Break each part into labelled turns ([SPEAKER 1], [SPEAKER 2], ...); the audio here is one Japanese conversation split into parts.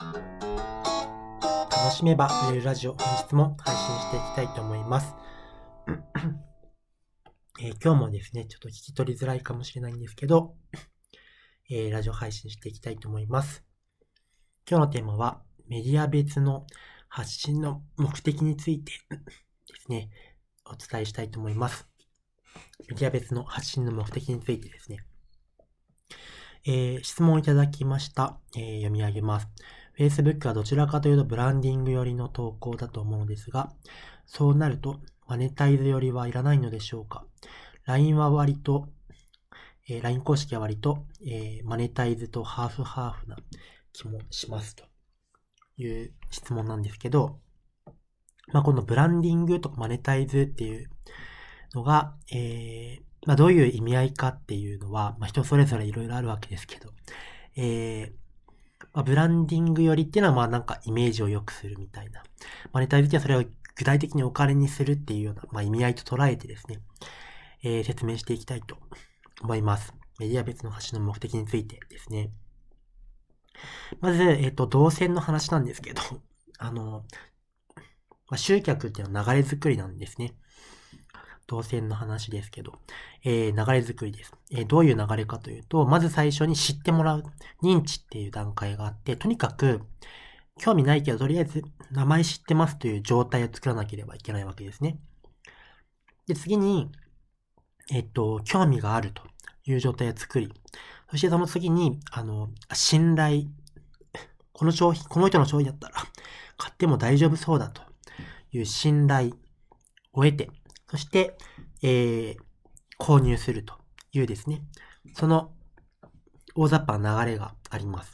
[SPEAKER 1] 楽しめば売れるラジオ、本日も配信していきたいと思います。え今日もですね、ちょっと聞き取りづらいかもしれないんですけど、えーラジオ配信していきたいと思います。今日のテーマは、メディア別の発信の目的についてですね、お伝えしたいと思います。メディア別の発信の目的についてですね。えー質問をいただきました。えー読み上げます。Facebook はどちらかというとブランディング寄りの投稿だと思うのですが、そうなるとマネタイズ寄りはいらないのでしょうか ?LINE は割と、えー LINE 公式は割と、えーマネタイズとハーフハーフな気もしますという質問なんですけど、まあ、このブランディングとかマネタイズっていうのが、えーまあ、どういう意味合いかっていうのは、まあ、人それぞれいろいろあるわけですけど、えーまあ、ブランディングよりっていうのは、まあなんかイメージを良くするみたいな。マネタイズってはそれを具体的にお金にするっていうような、まあ、意味合いと捉えてですね、えー説明していきたいと思います。メディア別の発信の目的についてですね。まず、えっ、と、動線の話なんですけど、あの、まあ、集客っていうのは流れ作りなんですね。動線の話ですけど、えー流れ作りです、えーどういう流れかというと、まず最初に知ってもらう。認知っていう段階があって、とにかく、興味ないけど、とりあえず名前知ってますという状態を作らなければいけないわけですね。で、次に、えっと、興味があるという状態を作り、そしてその次に、あの、信頼。この商品、この人の商品だったら、買っても大丈夫そうだという信頼を得て、そして、えー購入するというですね、その大雑把な流れがあります。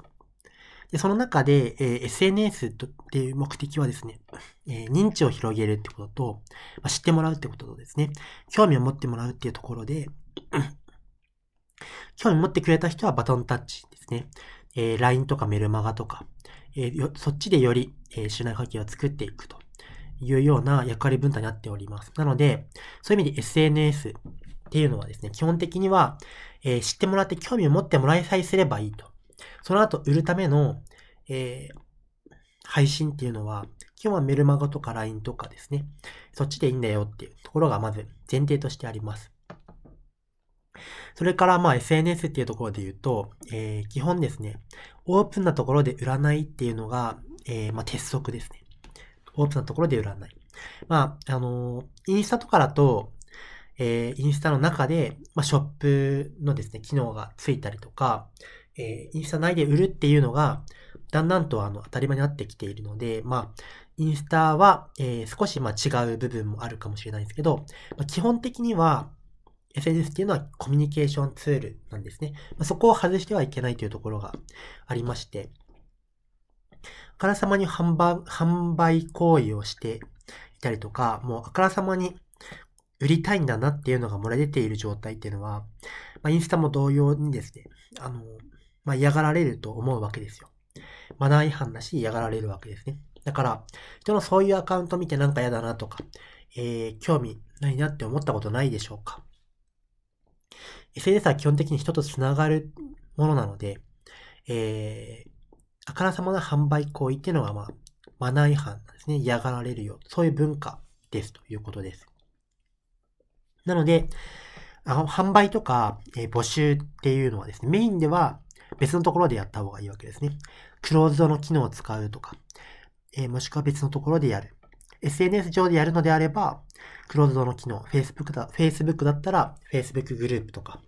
[SPEAKER 1] で、その中で、えー SNS っていう目的はですね、えー認知を広げるってことと、まあ、知ってもらうってこととですね、興味を持ってもらうっていうところで、興味持ってくれた人はバトンタッチですね。えー LINE とかメルマガとか、えーそっちでより、えー信頼関係を作っていくというような役割分担になっております。なので、そういう意味で SNS っていうのはですね、基本的には、えー知ってもらって興味を持ってもらいさえすればいいと。その後売るための、えー配信っていうのは、基本はメルマガとか LINE とかですね、そっちでいいんだよっていうところがまず前提としてあります。それからまあ SNS っていうところで言うと、えー基本ですね、オープンなところで売らないっていうのが、えーまあ鉄則ですね。オープンなところで売らない。まあ、あのインスタとかだと、えーインスタの中で、まあ、ショップのですね、機能がついたりとか、えーインスタ内で売るっていうのが、だんだんとあの当たり前になってきているので、まあ、インスタは、えー少しまあ違う部分もあるかもしれないですけど、まあ、基本的には、SNS っていうのはコミュニケーションツールなんですね。まあ、そこを外してはいけないというところがありまして、からさまに販売販売行為をしていたりとか、もうあからさまに売りたいんだなっていうのが漏れ出ている状態っていうのは、まあ、インスタも同様にですね、あの、まあ、嫌がられると思うわけですよ。マナー違反だし嫌がられるわけですね。だから、人のそういうアカウント見てなんか嫌だなとか、えー、興味ないなって思ったことないでしょうか ?SNS は基本的に人と繋がるものなので、えー、あからさまな販売行為っていうのが、まあ、マナー違反なんですね。嫌がられるよ。そういう文化ですということです。なので、あの販売とか、えー募集っていうのはですね、メインでは別のところでやった方がいいわけですね。クローズドの機能を使うとか、えーもしくは別のところでやる。SNS 上でやるのであれば、クローズドの機能、Facebook だ、Facebook だったら Facebook グループとか、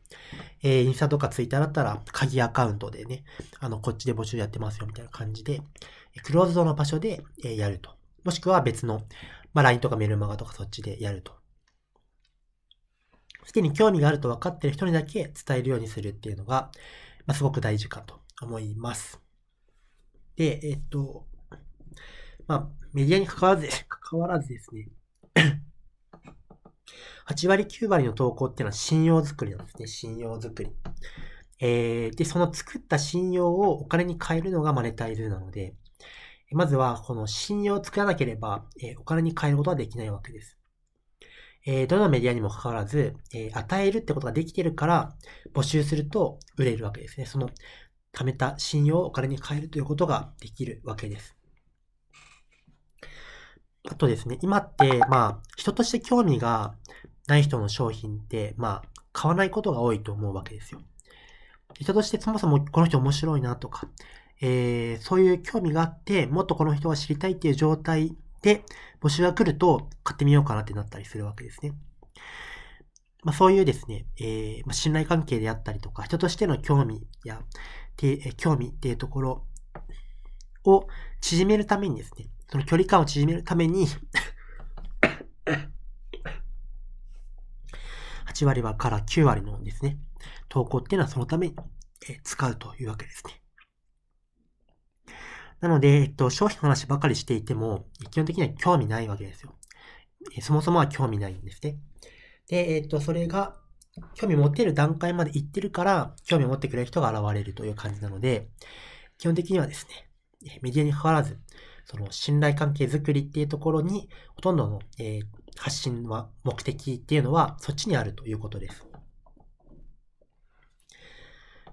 [SPEAKER 1] えーインスタとか Twitter だったら鍵アカウントでね、あの、こっちで募集やってますよみたいな感じで、クローズドの場所で、えーやると。もしくは別の、まあ、LINE とかメルマガとかそっちでやると。すでに興味があると分かっている人にだけ伝えるようにするっていうのが、まあ、すごく大事かと思います。で、えっと、まあ、メディアに関わらず、関わらずですね、8割9割の投稿っていうのは信用づくりなんですね。信用づくり。えー、で、その作った信用をお金に変えるのがマネタイズなので、まずはこの信用を作らなければ、えーお金に変えることはできないわけです。えーどのメディアにもかかわらず、えー与えるってことができてるから、募集すると売れるわけですね。その、貯めた信用をお金に変えるということができるわけです。あとですね、今って、まあ、人として興味がない人の商品って、まあ、買わないことが多いと思うわけですよ。人としてそもそもこの人面白いなとか、えー、そういう興味があって、もっとこの人が知りたいっていう状態で募集が来ると買ってみようかなってなったりするわけですね。まあ、そういうですね、えー、ま、信頼関係であったりとか、人としての興味や、興味っていうところを縮めるためにですね、その距離感を縮めるために 8割はから9割のですね、投稿っていうのはそのために使うというわけですね。なので、えっと、商品の話ばかりしていても、基本的には興味ないわけですよ。そもそもは興味ないんですね。で、えっと、それが、興味持っている段階まで行ってるから、興味を持ってくれる人が現れるという感じなので、基本的にはですね、メディアに関わらず、その信頼関係づくりっていうところに、ほとんどの、えー、発信は、目的っていうのは、そっちにあるということです。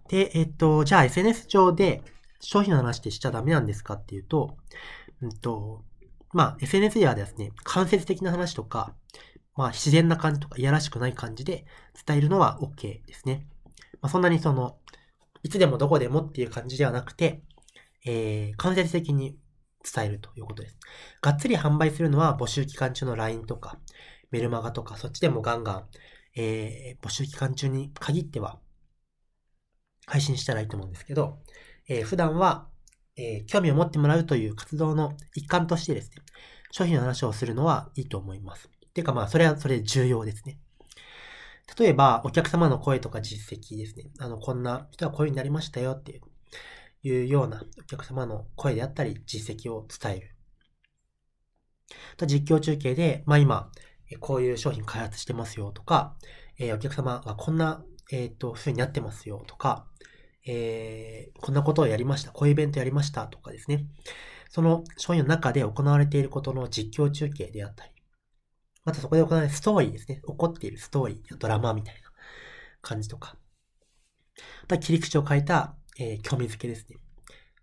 [SPEAKER 1] で、えっと、じゃあ SNS 上で商品の話ってしちゃダメなんですかっていうと、うんと、まあ SNS ではですね、間接的な話とか、まあ自然な感じとかいやらしくない感じで伝えるのは OK ですね。まあそんなにその、いつでもどこでもっていう感じではなくて、えー、間接的に伝えるということです。がっつり販売するのは募集期間中の LINE とか、メルマガとか、そっちでもガンガン、えー、募集期間中に限っては配信したらいいと思うんですけど、えー、普段は、えー、興味を持ってもらうという活動の一環としてですね、商品の話をするのはいいと思います。ていうかまあ、それはそれで重要ですね。例えば、お客様の声とか実績ですね。あの、こんな人はこういうになりましたよっていういうようなお客様の声であったり、実績を伝える。実況中継で、まあ今、こういう商品開発してますよとか、えー、お客様がこんな、えっ、ー、と、風になってますよとか、えー、こんなことをやりました、こういうイベントやりましたとかですね。その商品の中で行われていることの実況中継であったり、またそこで行われるストーリーですね。起こっているストーリードラマみたいな感じとか。また切り口を変えたえー、興味づけですね。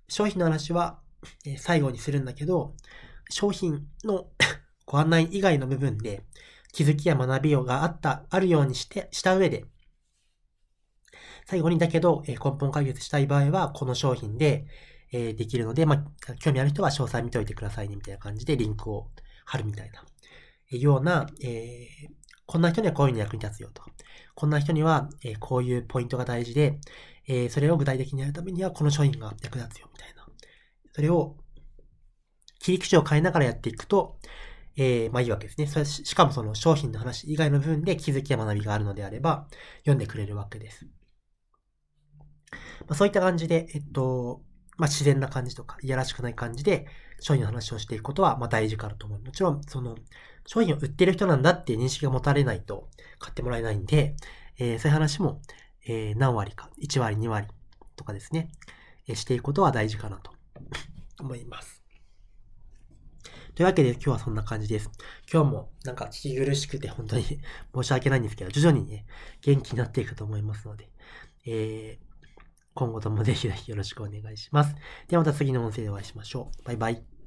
[SPEAKER 1] 商品の話は、えー、最後にするんだけど、商品の ご案内以外の部分で気づきや学びがあった、あるようにして、した上で、最後にだけど、えー、根本解決したい場合は、この商品で、えー、できるので、まあ、興味ある人は詳細見ておいてくださいね、みたいな感じでリンクを貼るみたいな、えー、ような、えー、こんな人にはこういうの役に立つよと。こんな人には、え、こういうポイントが大事で、え、それを具体的にやるためにはこの商品が役立つよみたいな。それを切り口を変えながらやっていくと、えー、まあいいわけですね。それしかもその商品の話以外の部分で気づきや学びがあるのであれば、読んでくれるわけです。まあ、そういった感じで、えっと、まあ自然な感じとか、いやらしくない感じで商品の話をしていくことは、まあ大事かなと思う。もちろん、その、商品を売ってる人なんだっていう認識が持たれないと買ってもらえないんで、えー、そういう話も、えー、何割か、1割、2割とかですね、えー、していくことは大事かなと 思います。というわけで今日はそんな感じです。今日もなんか聞き苦しくて本当に 申し訳ないんですけど、徐々にね、元気になっていくと思いますので、えー、今後ともぜひぜひよろしくお願いします。ではまた次の音声でお会いしましょう。バイバイ。